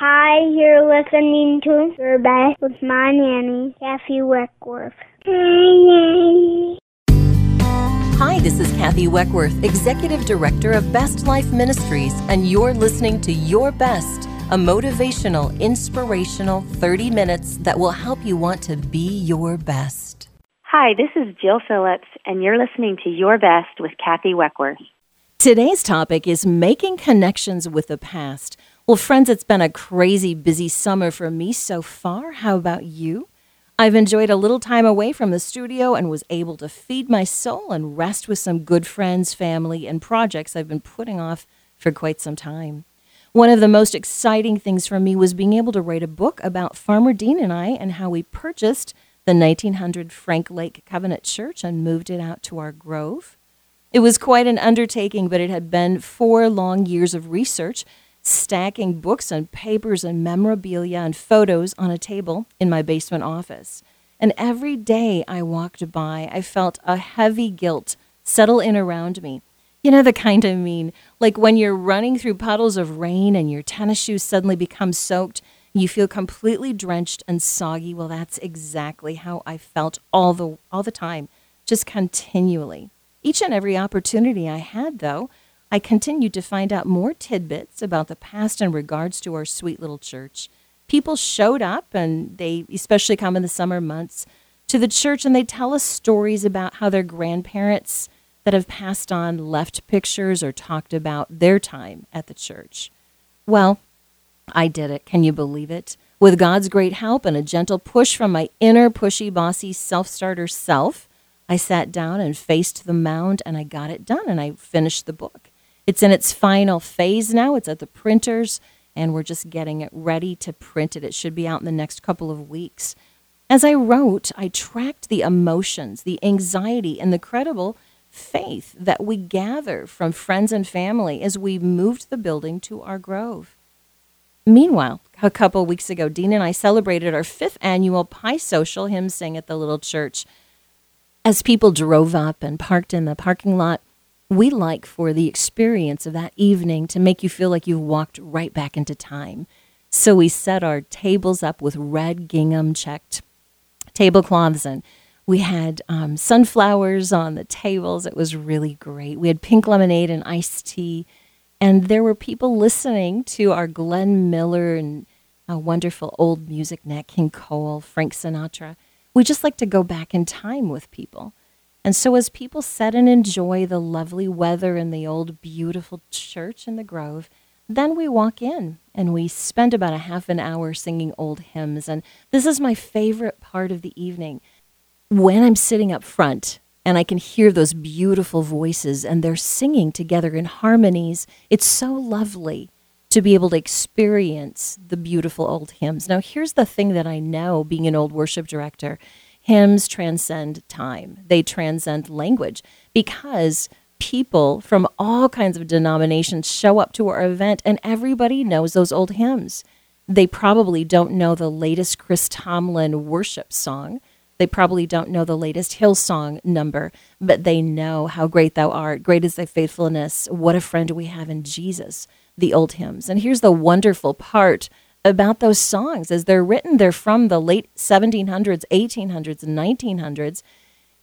Hi, you're listening to Your Best with my nanny, Kathy Weckworth. Hi, nanny. Hi, this is Kathy Weckworth, Executive Director of Best Life Ministries, and you're listening to Your Best, a motivational, inspirational 30 minutes that will help you want to be your best. Hi, this is Jill Phillips, and you're listening to Your Best with Kathy Weckworth. Today's topic is making connections with the past. Well, friends, it's been a crazy busy summer for me so far. How about you? I've enjoyed a little time away from the studio and was able to feed my soul and rest with some good friends, family, and projects I've been putting off for quite some time. One of the most exciting things for me was being able to write a book about Farmer Dean and I and how we purchased the 1900 Frank Lake Covenant Church and moved it out to our grove. It was quite an undertaking, but it had been four long years of research stacking books and papers and memorabilia and photos on a table in my basement office. And every day I walked by, I felt a heavy guilt settle in around me. You know, the kind I mean, like when you're running through puddles of rain and your tennis shoes suddenly become soaked, you feel completely drenched and soggy. Well, that's exactly how I felt all the all the time, just continually. Each and every opportunity I had, though, I continued to find out more tidbits about the past in regards to our sweet little church. People showed up, and they especially come in the summer months to the church, and they tell us stories about how their grandparents that have passed on left pictures or talked about their time at the church. Well, I did it. Can you believe it? With God's great help and a gentle push from my inner pushy, bossy, self starter self, I sat down and faced the mound and I got it done and I finished the book. It's in its final phase now. It's at the printers, and we're just getting it ready to print it. It should be out in the next couple of weeks. As I wrote, I tracked the emotions, the anxiety, and the credible faith that we gather from friends and family as we moved the building to our grove. Meanwhile, a couple weeks ago, Dean and I celebrated our fifth annual Pie Social hymn sing at the little church. As people drove up and parked in the parking lot, we like for the experience of that evening to make you feel like you've walked right back into time. So we set our tables up with red gingham checked tablecloths and we had um, sunflowers on the tables. It was really great. We had pink lemonade and iced tea. And there were people listening to our Glenn Miller and uh, wonderful old music, Nat King Cole, Frank Sinatra. We just like to go back in time with people. And so, as people sit and enjoy the lovely weather in the old beautiful church in the Grove, then we walk in and we spend about a half an hour singing old hymns. And this is my favorite part of the evening. When I'm sitting up front and I can hear those beautiful voices and they're singing together in harmonies, it's so lovely to be able to experience the beautiful old hymns. Now, here's the thing that I know being an old worship director hymns transcend time, they transcend language because people from all kinds of denominations show up to our event and everybody knows those old hymns. They probably don't know the latest Chris Tomlin worship song. They probably don't know the latest Hillsong number, but they know how great thou art, great is thy faithfulness, what a friend we have in Jesus, the old hymns. And here's the wonderful part about those songs as they're written. They're from the late 1700s, 1800s, and 1900s.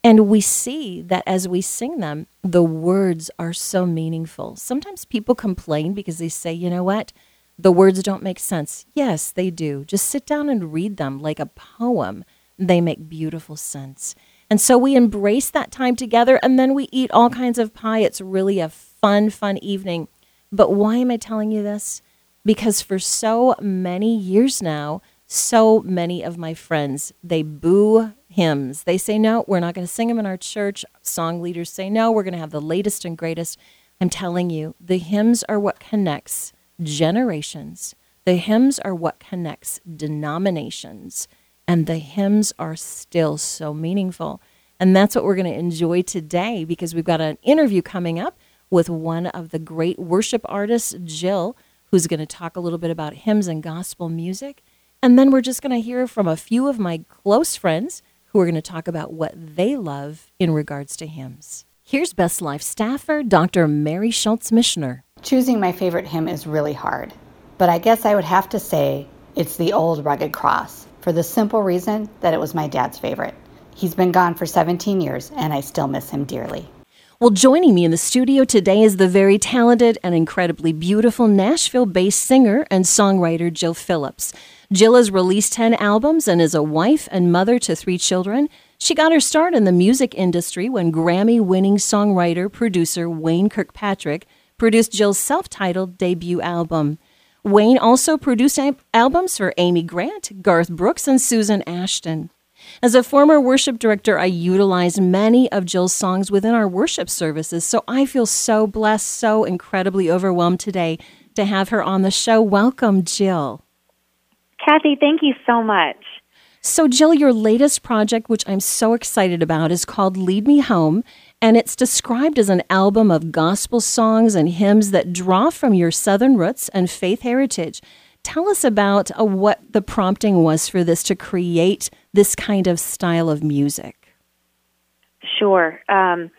And we see that as we sing them, the words are so meaningful. Sometimes people complain because they say, you know what? The words don't make sense. Yes, they do. Just sit down and read them like a poem. They make beautiful sense. And so we embrace that time together and then we eat all kinds of pie. It's really a fun, fun evening. But why am I telling you this? Because for so many years now, so many of my friends, they boo hymns. They say, no, we're not going to sing them in our church. Song leaders say, no, we're going to have the latest and greatest. I'm telling you, the hymns are what connects generations. The hymns are what connects denominations. And the hymns are still so meaningful. And that's what we're going to enjoy today because we've got an interview coming up with one of the great worship artists, Jill who's going to talk a little bit about hymns and gospel music. And then we're just going to hear from a few of my close friends who are going to talk about what they love in regards to hymns. Here's Best Life staffer, Dr. Mary Schultz Mishner. Choosing my favorite hymn is really hard. but I guess I would have to say it's the old rugged cross for the simple reason that it was my dad's favorite. He's been gone for 17 years, and I still miss him dearly. Well, joining me in the studio today is the very talented and incredibly beautiful Nashville based singer and songwriter Jill Phillips. Jill has released 10 albums and is a wife and mother to three children. She got her start in the music industry when Grammy winning songwriter producer Wayne Kirkpatrick produced Jill's self titled debut album. Wayne also produced albums for Amy Grant, Garth Brooks, and Susan Ashton. As a former worship director, I utilize many of Jill's songs within our worship services, so I feel so blessed, so incredibly overwhelmed today to have her on the show. Welcome, Jill. Kathy, thank you so much. So, Jill, your latest project, which I'm so excited about, is called Lead Me Home, and it's described as an album of gospel songs and hymns that draw from your Southern roots and faith heritage. Tell us about uh, what the prompting was for this to create this kind of style of music. Sure. Um,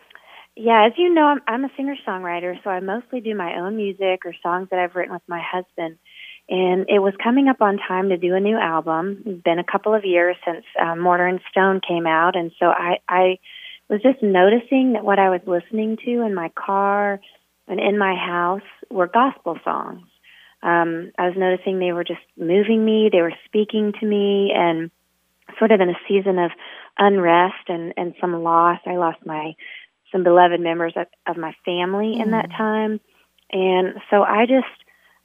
yeah, as you know, I'm, I'm a singer songwriter, so I mostly do my own music or songs that I've written with my husband. And it was coming up on time to do a new album. It's been a couple of years since um, Mortar and Stone came out, and so I, I was just noticing that what I was listening to in my car and in my house were gospel songs um, I was noticing they were just moving me, they were speaking to me, and sort of in a season of unrest and, and some loss. I lost my some beloved members of, of my family mm. in that mm. time, and so I just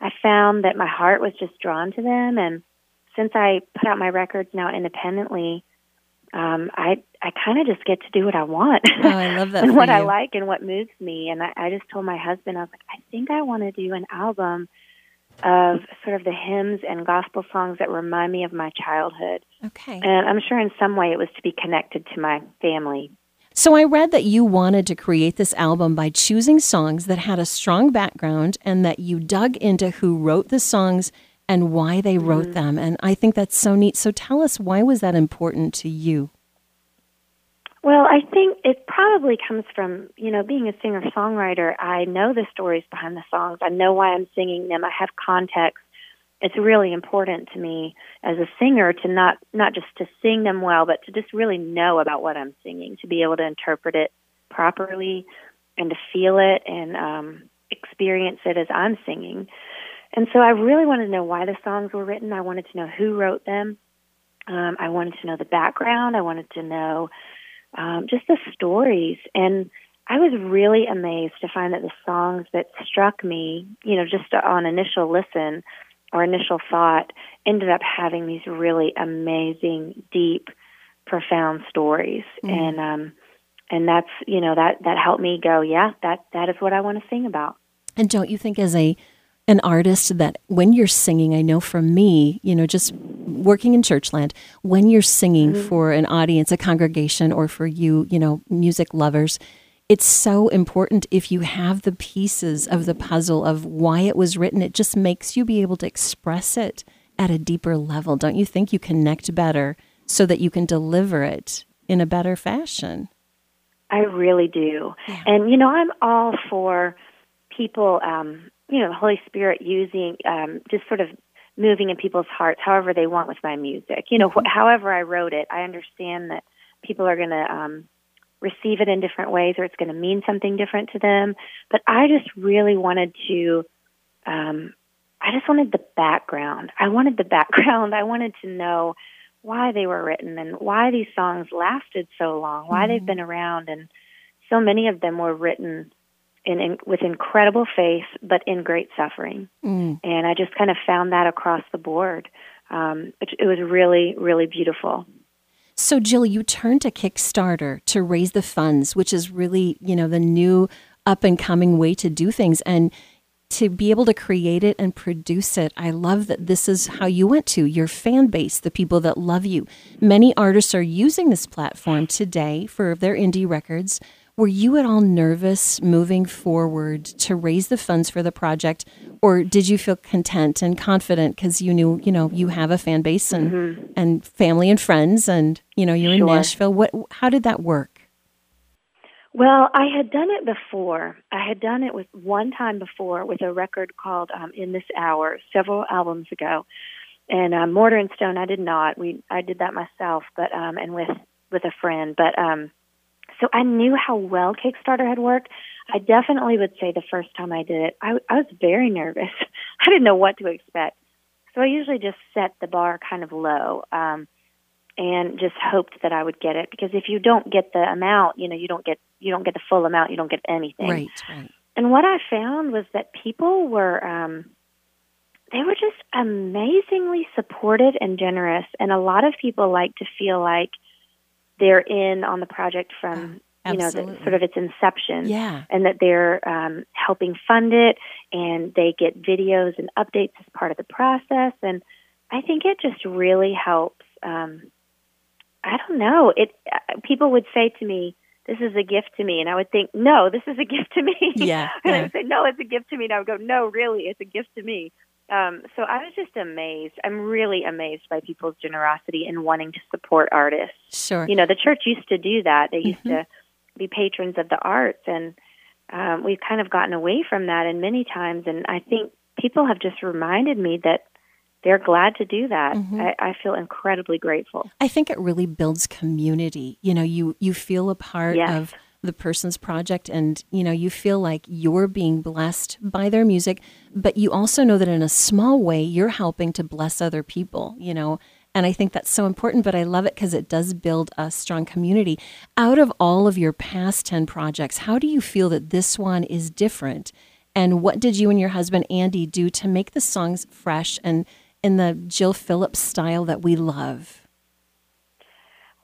I found that my heart was just drawn to them, and since I put out my records now independently, um, I I kind of just get to do what I want. Oh, I love that. and what you. I like and what moves me. And I, I just told my husband, I was like, I think I want to do an album of sort of the hymns and gospel songs that remind me of my childhood. Okay. And I'm sure in some way it was to be connected to my family. So I read that you wanted to create this album by choosing songs that had a strong background and that you dug into who wrote the songs and why they wrote mm-hmm. them. And I think that's so neat. So tell us why was that important to you? Well, I think it probably comes from, you know, being a singer songwriter. I know the stories behind the songs. I know why I'm singing them. I have context. It's really important to me as a singer to not not just to sing them well, but to just really know about what I'm singing, to be able to interpret it properly and to feel it and um experience it as I'm singing. And so I really wanted to know why the songs were written. I wanted to know who wrote them. Um, I wanted to know the background. I wanted to know um, just the stories. And I was really amazed to find that the songs that struck me, you know, just on initial listen or initial thought, ended up having these really amazing, deep, profound stories. Mm. And um, and that's you know that that helped me go, yeah, that that is what I want to sing about. And don't you think, as a an artist that when you're singing, I know for me, you know, just working in churchland, when you're singing mm-hmm. for an audience, a congregation, or for you, you know, music lovers, it's so important if you have the pieces of the puzzle of why it was written. It just makes you be able to express it at a deeper level. Don't you think you connect better so that you can deliver it in a better fashion? I really do. Yeah. And, you know, I'm all for people um, you know the Holy Spirit using um, just sort of moving in people's hearts however they want with my music. You know, wh- however I wrote it, I understand that people are going to um, receive it in different ways, or it's going to mean something different to them. But I just really wanted to. Um, I just wanted the background. I wanted the background. I wanted to know why they were written and why these songs lasted so long, why mm-hmm. they've been around, and so many of them were written in, in, with incredible faith, but in great suffering. Mm. And I just kind of found that across the board. Um, it, it was really, really beautiful. So, Jill, you turned to Kickstarter to raise the funds, which is really, you know, the new up and coming way to do things. And to be able to create it and produce it, I love that this is how you went to your fan base, the people that love you. Many artists are using this platform today for their indie records were you at all nervous moving forward to raise the funds for the project, or did you feel content and confident because you knew, you know, you have a fan base and mm-hmm. and family and friends, and you know, you're sure. in Nashville. What? How did that work? Well, I had done it before. I had done it with one time before with a record called um, "In This Hour" several albums ago, and um, Mortar and Stone. I did not. We I did that myself, but um, and with with a friend. But um, so I knew how well Kickstarter had worked. I definitely would say the first time I did it, I, I was very nervous. I didn't know what to expect. So I usually just set the bar kind of low um, and just hoped that I would get it because if you don't get the amount, you know, you don't get you don't get the full amount, you don't get anything. Right, right. And what I found was that people were um, they were just amazingly supportive and generous, and a lot of people like to feel like they're in on the project from you know, the, sort of its inception. Yeah. And that they're um, helping fund it and they get videos and updates as part of the process. And I think it just really helps. Um, I don't know. It uh, people would say to me, "This is a gift to me," and I would think, "No, this is a gift to me." Yeah. and yeah. I would say, "No, it's a gift to me," and I would go, "No, really, it's a gift to me." Um, so I was just amazed. I'm really amazed by people's generosity in wanting to support artists. Sure. You know, the church used to do that. They used Mhm. to be patrons of the arts and um, we've kind of gotten away from that and many times and i think people have just reminded me that they're glad to do that Mhm. I, I feel incredibly grateful I think it really builds community. You know, you you feel a part Yes. of the person's project and you know, you feel like you're being blessed by their music, but you also know that in a small way you're helping to bless other people, you know. And I think that's so important, but I love it because it does build a strong community. Out of all of your past 10 projects, how do you feel that this one is different? And what did you and your husband Andy do to make the songs fresh and in the Jill Phillips style that we love?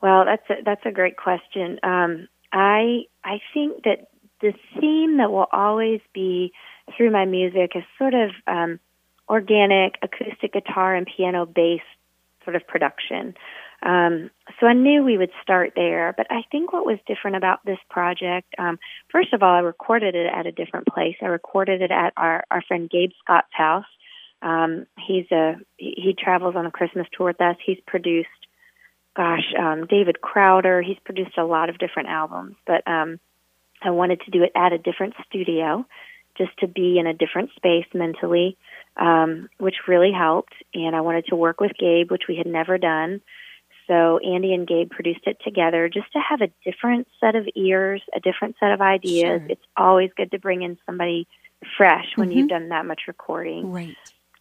well that's a, that's a great question um, i i think that the theme that will always be through my music is sort of um, organic acoustic guitar and piano based sort of production. Um, so I knew we would start there. But I think what was different about this project, um, first of all, I recorded it at a different place. I recorded it at our, our friend Gabe Scott's house. Um, he's a he he travels on a Christmas tour with us. He's produced, gosh, um, David Crowder. He's produced a lot of different albums. But um, I wanted to do it at a different studio, just to be in a different space mentally um, which really helped. And I wanted to work with Gabe, which we had never done. So Andy and Gabe produced it together just to have a different set of ears, a different set of ideas. Sure. It's always good to bring in somebody fresh when Mhm. you've done that much recording. Right.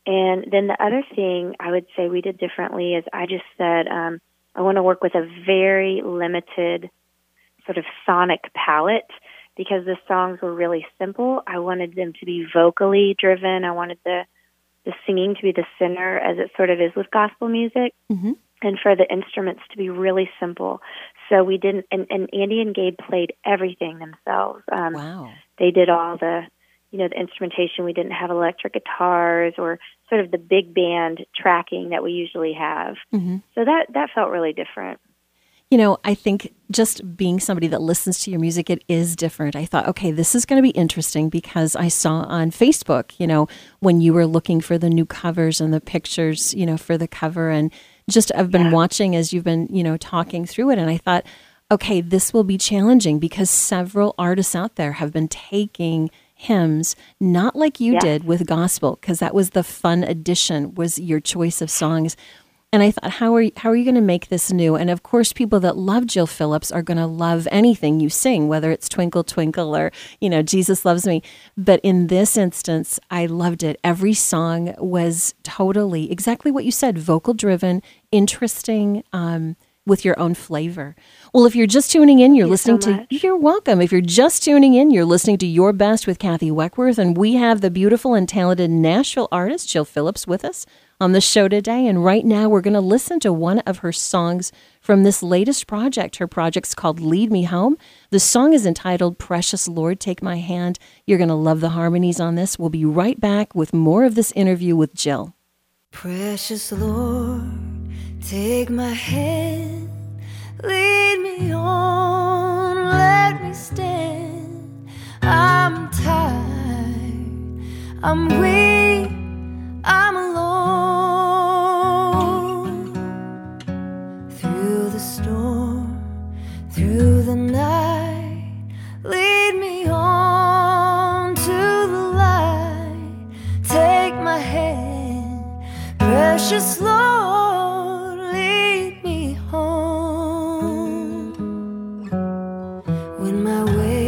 And then the other thing I would say we did differently is I just said um, I want to work with a very limited sort of sonic palette because the songs were really simple. I wanted them to be vocally driven. I wanted the the singing to be the center as it sort of is with gospel music hmm and for the instruments to be really simple. So we didn't and, and Andy and Gabe played everything themselves. Um Wow. they did all the you know the instrumentation we didn't have electric guitars or sort of the big band tracking that we usually have hmm so that that felt really different You know, I think just being somebody that listens to your music, it is different. I thought, okay, this is going to be interesting because I saw on Facebook, you know, when you were looking for the new covers and the pictures, you know, for the cover. And just I've been Yeah. watching as you've been, you know, talking through it. And I thought, okay, this will be challenging because several artists out there have been taking hymns not like you did with gospel because that was the fun addition was your choice of songs and I thought, how are you, how are you going to make this new? And of course, people that love Jill Phillips are going to love anything you sing, whether it's Twinkle Twinkle or you know Jesus Loves Me. But in this instance, I loved it. Every song was totally exactly what you said: vocal driven, interesting. Um, with your own flavor. Well, if you're just tuning in, you're Thank you listening so to you're welcome. If you're just tuning in, you're listening to Your Best with Kathy Weckworth, and we have the beautiful and talented Nashville artist Jill Phillips with us on the show today. And right now, we're going to listen to one of her songs from this latest project. Her project's called Lead Me Home. The song is entitled Precious Lord, Take My Hand. You're going to love the harmonies on this. We'll be right back with more of this interview with Jill. Precious Lord, Take my hand, lead me on, let me stand. I'm tired, I'm weak, I'm alone. Through the storm, through the night, lead me on to the light. Take my hand, precious Lord. My way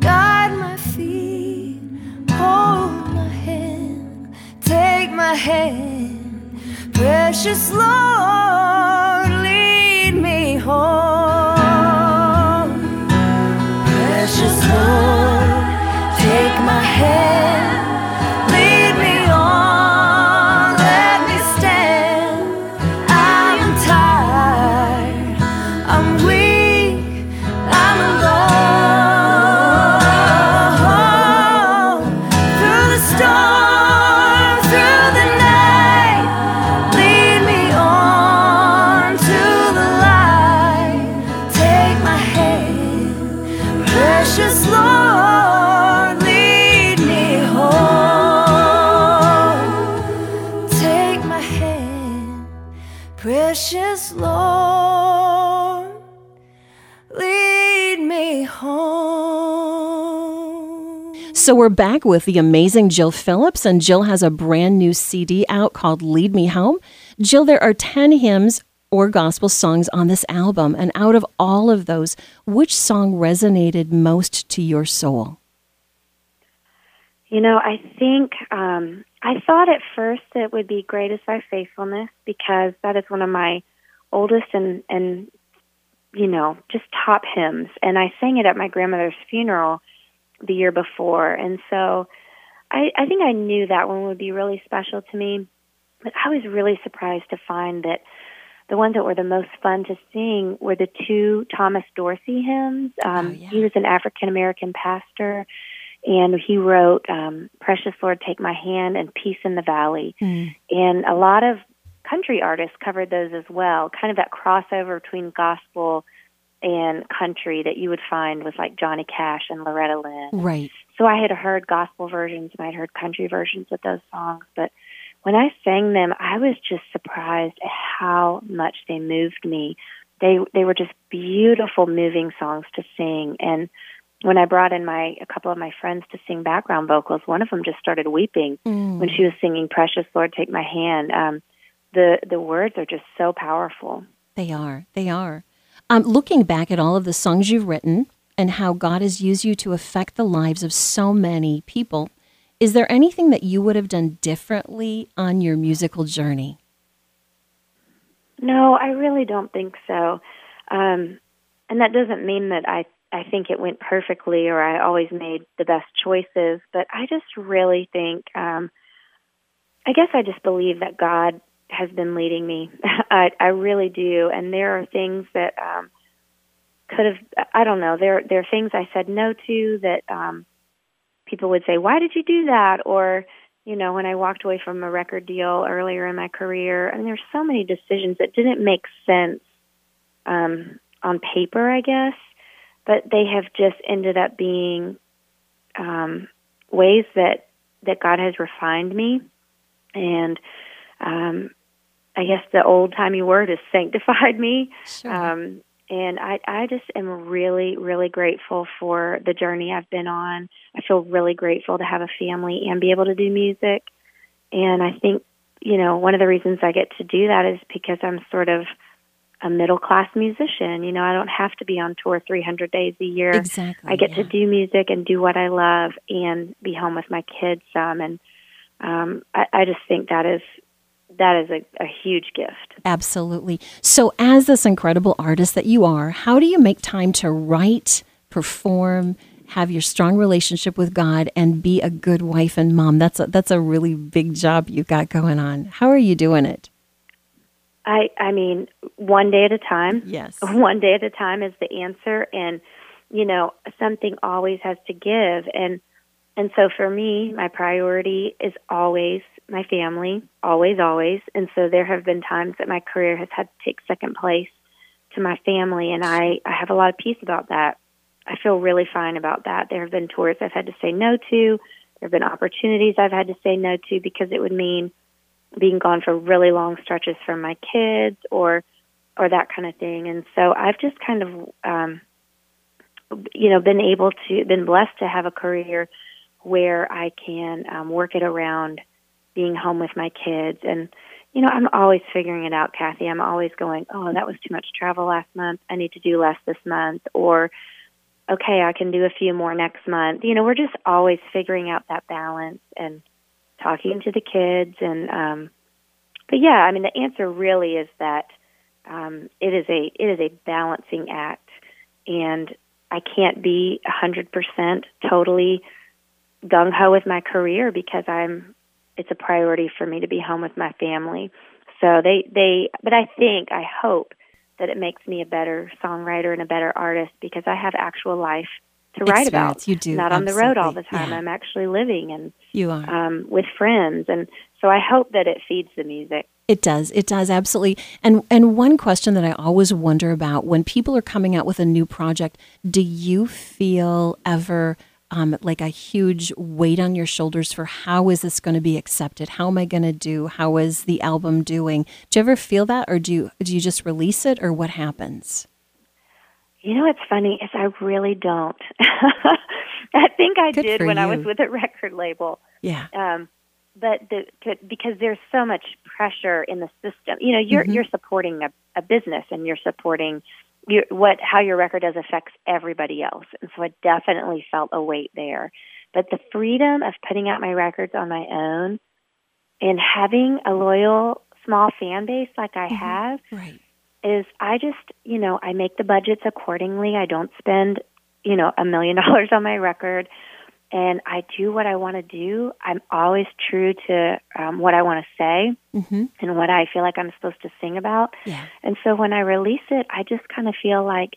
Guide my feet, hold my hand, take my hand. Precious Lord, So we're back with the amazing Jill Phillips, and Jill has a brand new CD out called Lead Me Home. Jill, there are 10 hymns or gospel songs on this album, and out of all of those, which song resonated most to your soul? You know, I think um, I thought at first it would be "Great is Thy Faithfulness" because that is one of my oldest and and you know just top hymns, and I sang it at my grandmother's funeral the year before, and so I, I think I knew that one would be really special to me. But I was really surprised to find that the ones that were the most fun to sing were the two Thomas Dorsey hymns. Um, Oh, yeah. He was an African American pastor, and he wrote um, "Precious Lord, Take My Hand" and "Peace in the Valley." And a lot of country artists covered those as well. Kind of that crossover between gospel and country that you would find with like Johnny Cash and Loretta Lynn. Right. So I had heard gospel versions and I'd heard country versions of those songs, but when I sang them, I was just surprised at how much they moved me. They they were just beautiful, moving songs to sing. And when I brought in my a couple of my friends to sing background vocals, one of them just started weeping when she was singing "Precious Lord, Take My Hand." Um, the the words are just so powerful. They are. They are. Um, looking back at all of the songs you've written and how God has used you to affect the lives of so many people, is there anything that you would have done differently on your musical journey? No, I really don't think so. Um, and that doesn't mean that I I think it went perfectly or I always made the best choices, but I just really think um I guess I just believe that God has been leading me. I I really do and there are things that um could have I don't know. There there are things I said no to that um people would say, "Why did you do that?" or you know, when I walked away from a record deal earlier in my career, I mean there's so many decisions that didn't make sense um on paper, I guess, but they have just ended up being um ways that that God has refined me and um I guess the old timey word is sanctified me. Sure. Um, and I, I just am really, really grateful for the journey I've been on. I feel really grateful to have a family and be able to do music. And I think, you know, one of the reasons I get to do that is because I'm sort of a middle class musician. You know, I don't have to be on tour 300 days a year. exactly. I get yeah. to do music and do what I love and be home with my kids some. And um, I, I just think that is that is a, a huge gift. Absolutely. So, as this incredible artist that you are, how do you make time to write, perform, have your strong relationship with God, and be a good wife and mom? That's a, that's a really big job you've got going on. How are you doing it? I I mean, one day at a time. Yes. One day at a time is the answer and you know, something always has to give and and so for me, my priority is always my family, always always. And so there have been times that my career has had to take second place to my family and I I have a lot of peace about that. I feel really fine about that. There have been tours I've had to say no to. There have been opportunities I've had to say no to because it would mean being gone for really long stretches from my kids or or that kind of thing and so i've just kind of um you know been able to been blessed to have a career where i can um work it around being home with my kids. And you know i'm always figuring it out kathy. I'm always going oh that was too much travel last month. I need to do less this month. Or okay i can do a few more next month. You know we're just always figuring out that balance and talking to the kids. And um but yeah i mean the answer really is that um it is a it is a balancing act. And i can't be a hundred percent totally gung ho with my career because i'm it's a priority for me to be home with my family so they they but i think i hope that it makes me a better songwriter and a better artist because i have actual life to write about you do, not on the road all the time Yeah. i'm actually living and You are. um, with friends, and so I hope that it feeds the music. It does. It does absolutely. And and one question that I always wonder about when people are coming out with a new project, do you feel ever um, like a huge weight on your shoulders for how is this going to be accepted? How am I going to do? How is the album doing? Do you ever feel that, or do you do you just release it, or what happens? You know what's funny is I really don't. I think I Good did when I was with a record label, Yeah. um, but the, to, because there's so much pressure in the system. You know, you're Mhm. you're supporting a, a business, and you're supporting your, what how your record does affects everybody else, and so I definitely felt a weight there. But the freedom of putting out my records on my own and having a loyal small fan base like I mm-hmm. have Right. is I just, you know, I make the budgets accordingly. I don't spend, you know, a million dollars on my record and I do what I want to do. I'm always true to um, what I want to say Mm-hmm. and what I feel like I'm supposed to sing about. Yeah. And so when I release it, I just kind of feel like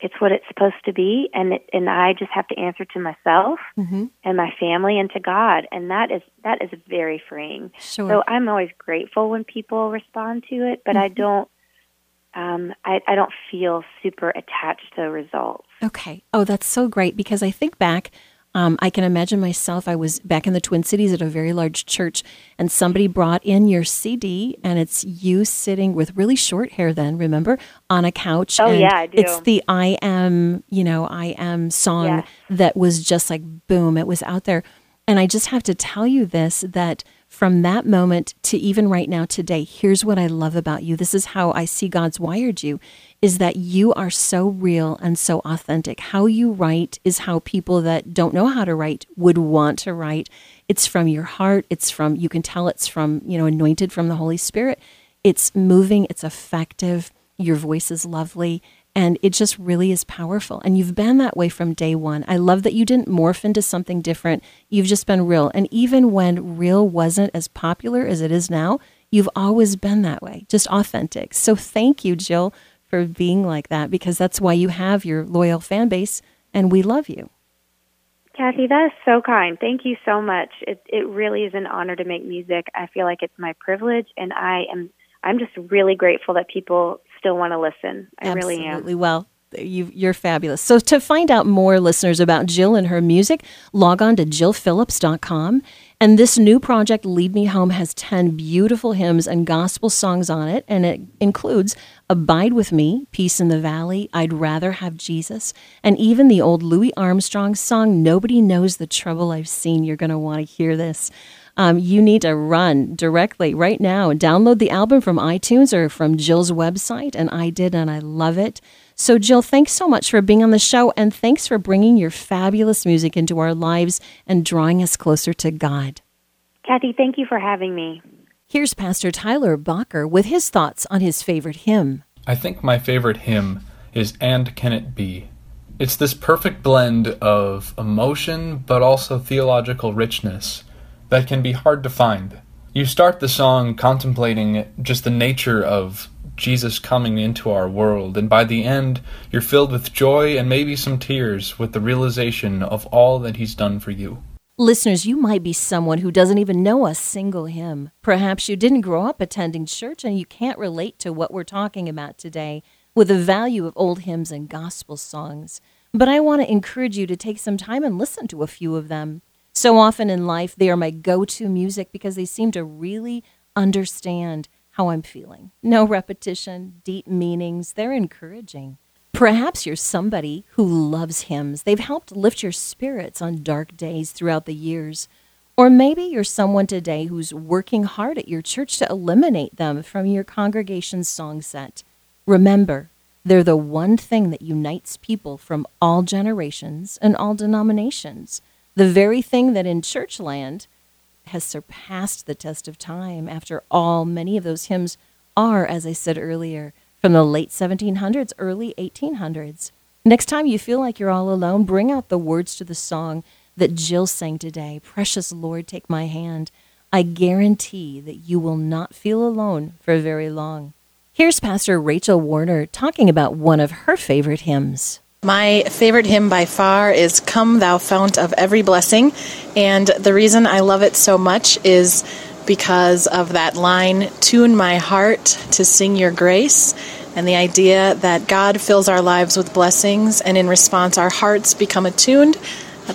it's what it's supposed to be and it, and I just have to answer to myself Mm-hmm. and my family and to God and that is that is very freeing. Sure. So I'm always grateful when people respond to it, but I don't um I, I don't feel super attached to the results. Okay. Oh, that's so great because I think back. Um, I can imagine myself. I was back in the Twin Cities at a very large church, and somebody brought in your CD, and it's you sitting with really short hair. Then remember on a couch. Oh, and yeah, I do. It's the I am, you know, I am song that was just like boom. It was out there, and I just have to tell you this that from that moment to even right now today, here's what I love about you. This is how I see God's wired you is that you are so real and so authentic. How you write is how people that don't know how to write would want to write. It's from your heart. It's from you can tell it's from, you know, anointed from the Holy Spirit. It's moving, it's effective. Your voice is lovely and it just really is powerful. And you've been that way from day one. I love that you didn't morph into something different. You've just been real. And even when real wasn't as popular as it is now, you've always been that way, just authentic. So thank you, Jill, for being like that because that's why you have your loyal fan base and we love you. Kathy, that is so kind. Thank you so much. It it really is an honor to make music. I feel like it's my privilege and I am I'm just really grateful that people still want to listen. I Absolutely. really am. Well, you, you're fabulous. So, to find out more, listeners, about Jill and her music, log on to jillphillips.com. And this new project, Lead Me Home, has 10 beautiful hymns and gospel songs on it. And it includes Abide with Me, Peace in the Valley, I'd Rather Have Jesus, and even the old Louis Armstrong song, Nobody Knows the Trouble I've Seen. You're going to want to hear this. Um, you need to run directly right now and download the album from iTunes or from Jill's website. And I did, and I love it. So, Jill, thanks so much for being on the show and thanks for bringing your fabulous music into our lives and drawing us closer to God. Kathy, thank you for having me. Here's Pastor Tyler Bacher with his thoughts on his favorite hymn. I think my favorite hymn is And Can It Be? It's this perfect blend of emotion but also theological richness that can be hard to find. You start the song contemplating just the nature of Jesus coming into our world, and by the end, you're filled with joy and maybe some tears with the realization of all that He's done for you. Listeners, you might be someone who doesn't even know a single hymn. Perhaps you didn't grow up attending church and you can't relate to what we're talking about today with the value of old hymns and gospel songs. But I want to encourage you to take some time and listen to a few of them. So often in life, they are my go to music because they seem to really understand how I'm feeling. No repetition, deep meanings, they're encouraging. Perhaps you're somebody who loves hymns. They've helped lift your spirits on dark days throughout the years. Or maybe you're someone today who's working hard at your church to eliminate them from your congregation's song set. Remember, they're the one thing that unites people from all generations and all denominations. The very thing that in church land has surpassed the test of time. After all, many of those hymns are, as I said earlier, from the late 1700s, early 1800s. Next time you feel like you're all alone, bring out the words to the song that Jill sang today Precious Lord, take my hand. I guarantee that you will not feel alone for very long. Here's Pastor Rachel Warner talking about one of her favorite hymns. My favorite hymn by far is Come Thou Fount of Every Blessing. And the reason I love it so much is because of that line, Tune my heart to sing your grace. And the idea that God fills our lives with blessings, and in response, our hearts become attuned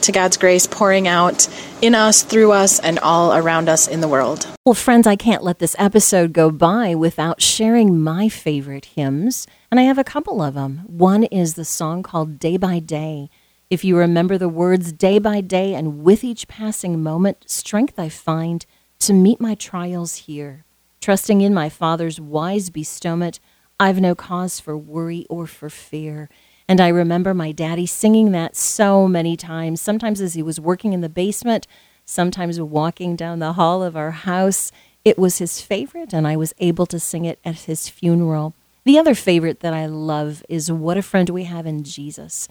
to God's grace pouring out in us, through us, and all around us in the world. Well, friends, I can't let this episode go by without sharing my favorite hymns, and I have a couple of them. One is the song called Day by Day. If you remember the words day by day and with each passing moment, strength I find to meet my trials here. Trusting in my Father's wise bestowment, I've no cause for worry or for fear. And I remember my daddy singing that so many times, sometimes as he was working in the basement, sometimes walking down the hall of our house. It was his favorite, and I was able to sing it at his funeral. The other favorite that I love is What a Friend We Have in Jesus.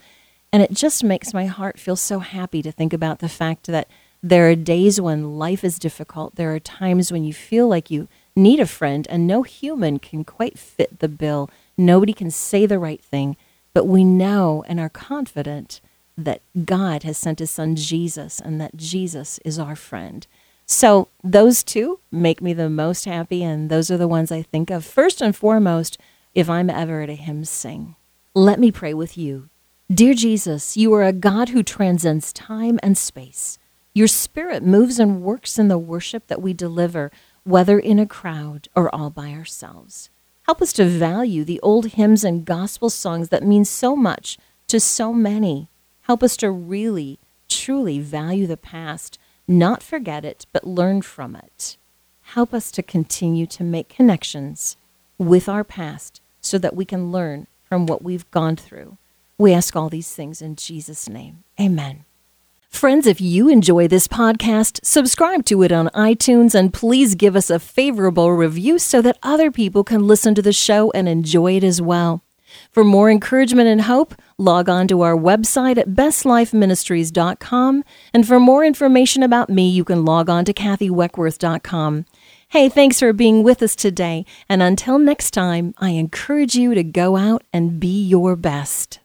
And it just makes my heart feel so happy to think about the fact that there are days when life is difficult. There are times when you feel like you need a friend, and no human can quite fit the bill. Nobody can say the right thing, but we know and are confident that God has sent his son Jesus and that Jesus is our friend. So, those two make me the most happy, and those are the ones I think of first and foremost if I'm ever at a hymn sing. Let me pray with you. Dear Jesus, you are a God who transcends time and space. Your spirit moves and works in the worship that we deliver, whether in a crowd or all by ourselves. Help us to value the old hymns and gospel songs that mean so much to so many. Help us to really, truly value the past, not forget it, but learn from it. Help us to continue to make connections with our past so that we can learn from what we've gone through. We ask all these things in Jesus' name. Amen. Friends, if you enjoy this podcast, subscribe to it on iTunes and please give us a favorable review so that other people can listen to the show and enjoy it as well. For more encouragement and hope, log on to our website at bestlifeministries.com. And for more information about me, you can log on to kathyweckworth.com. Hey, thanks for being with us today. And until next time, I encourage you to go out and be your best.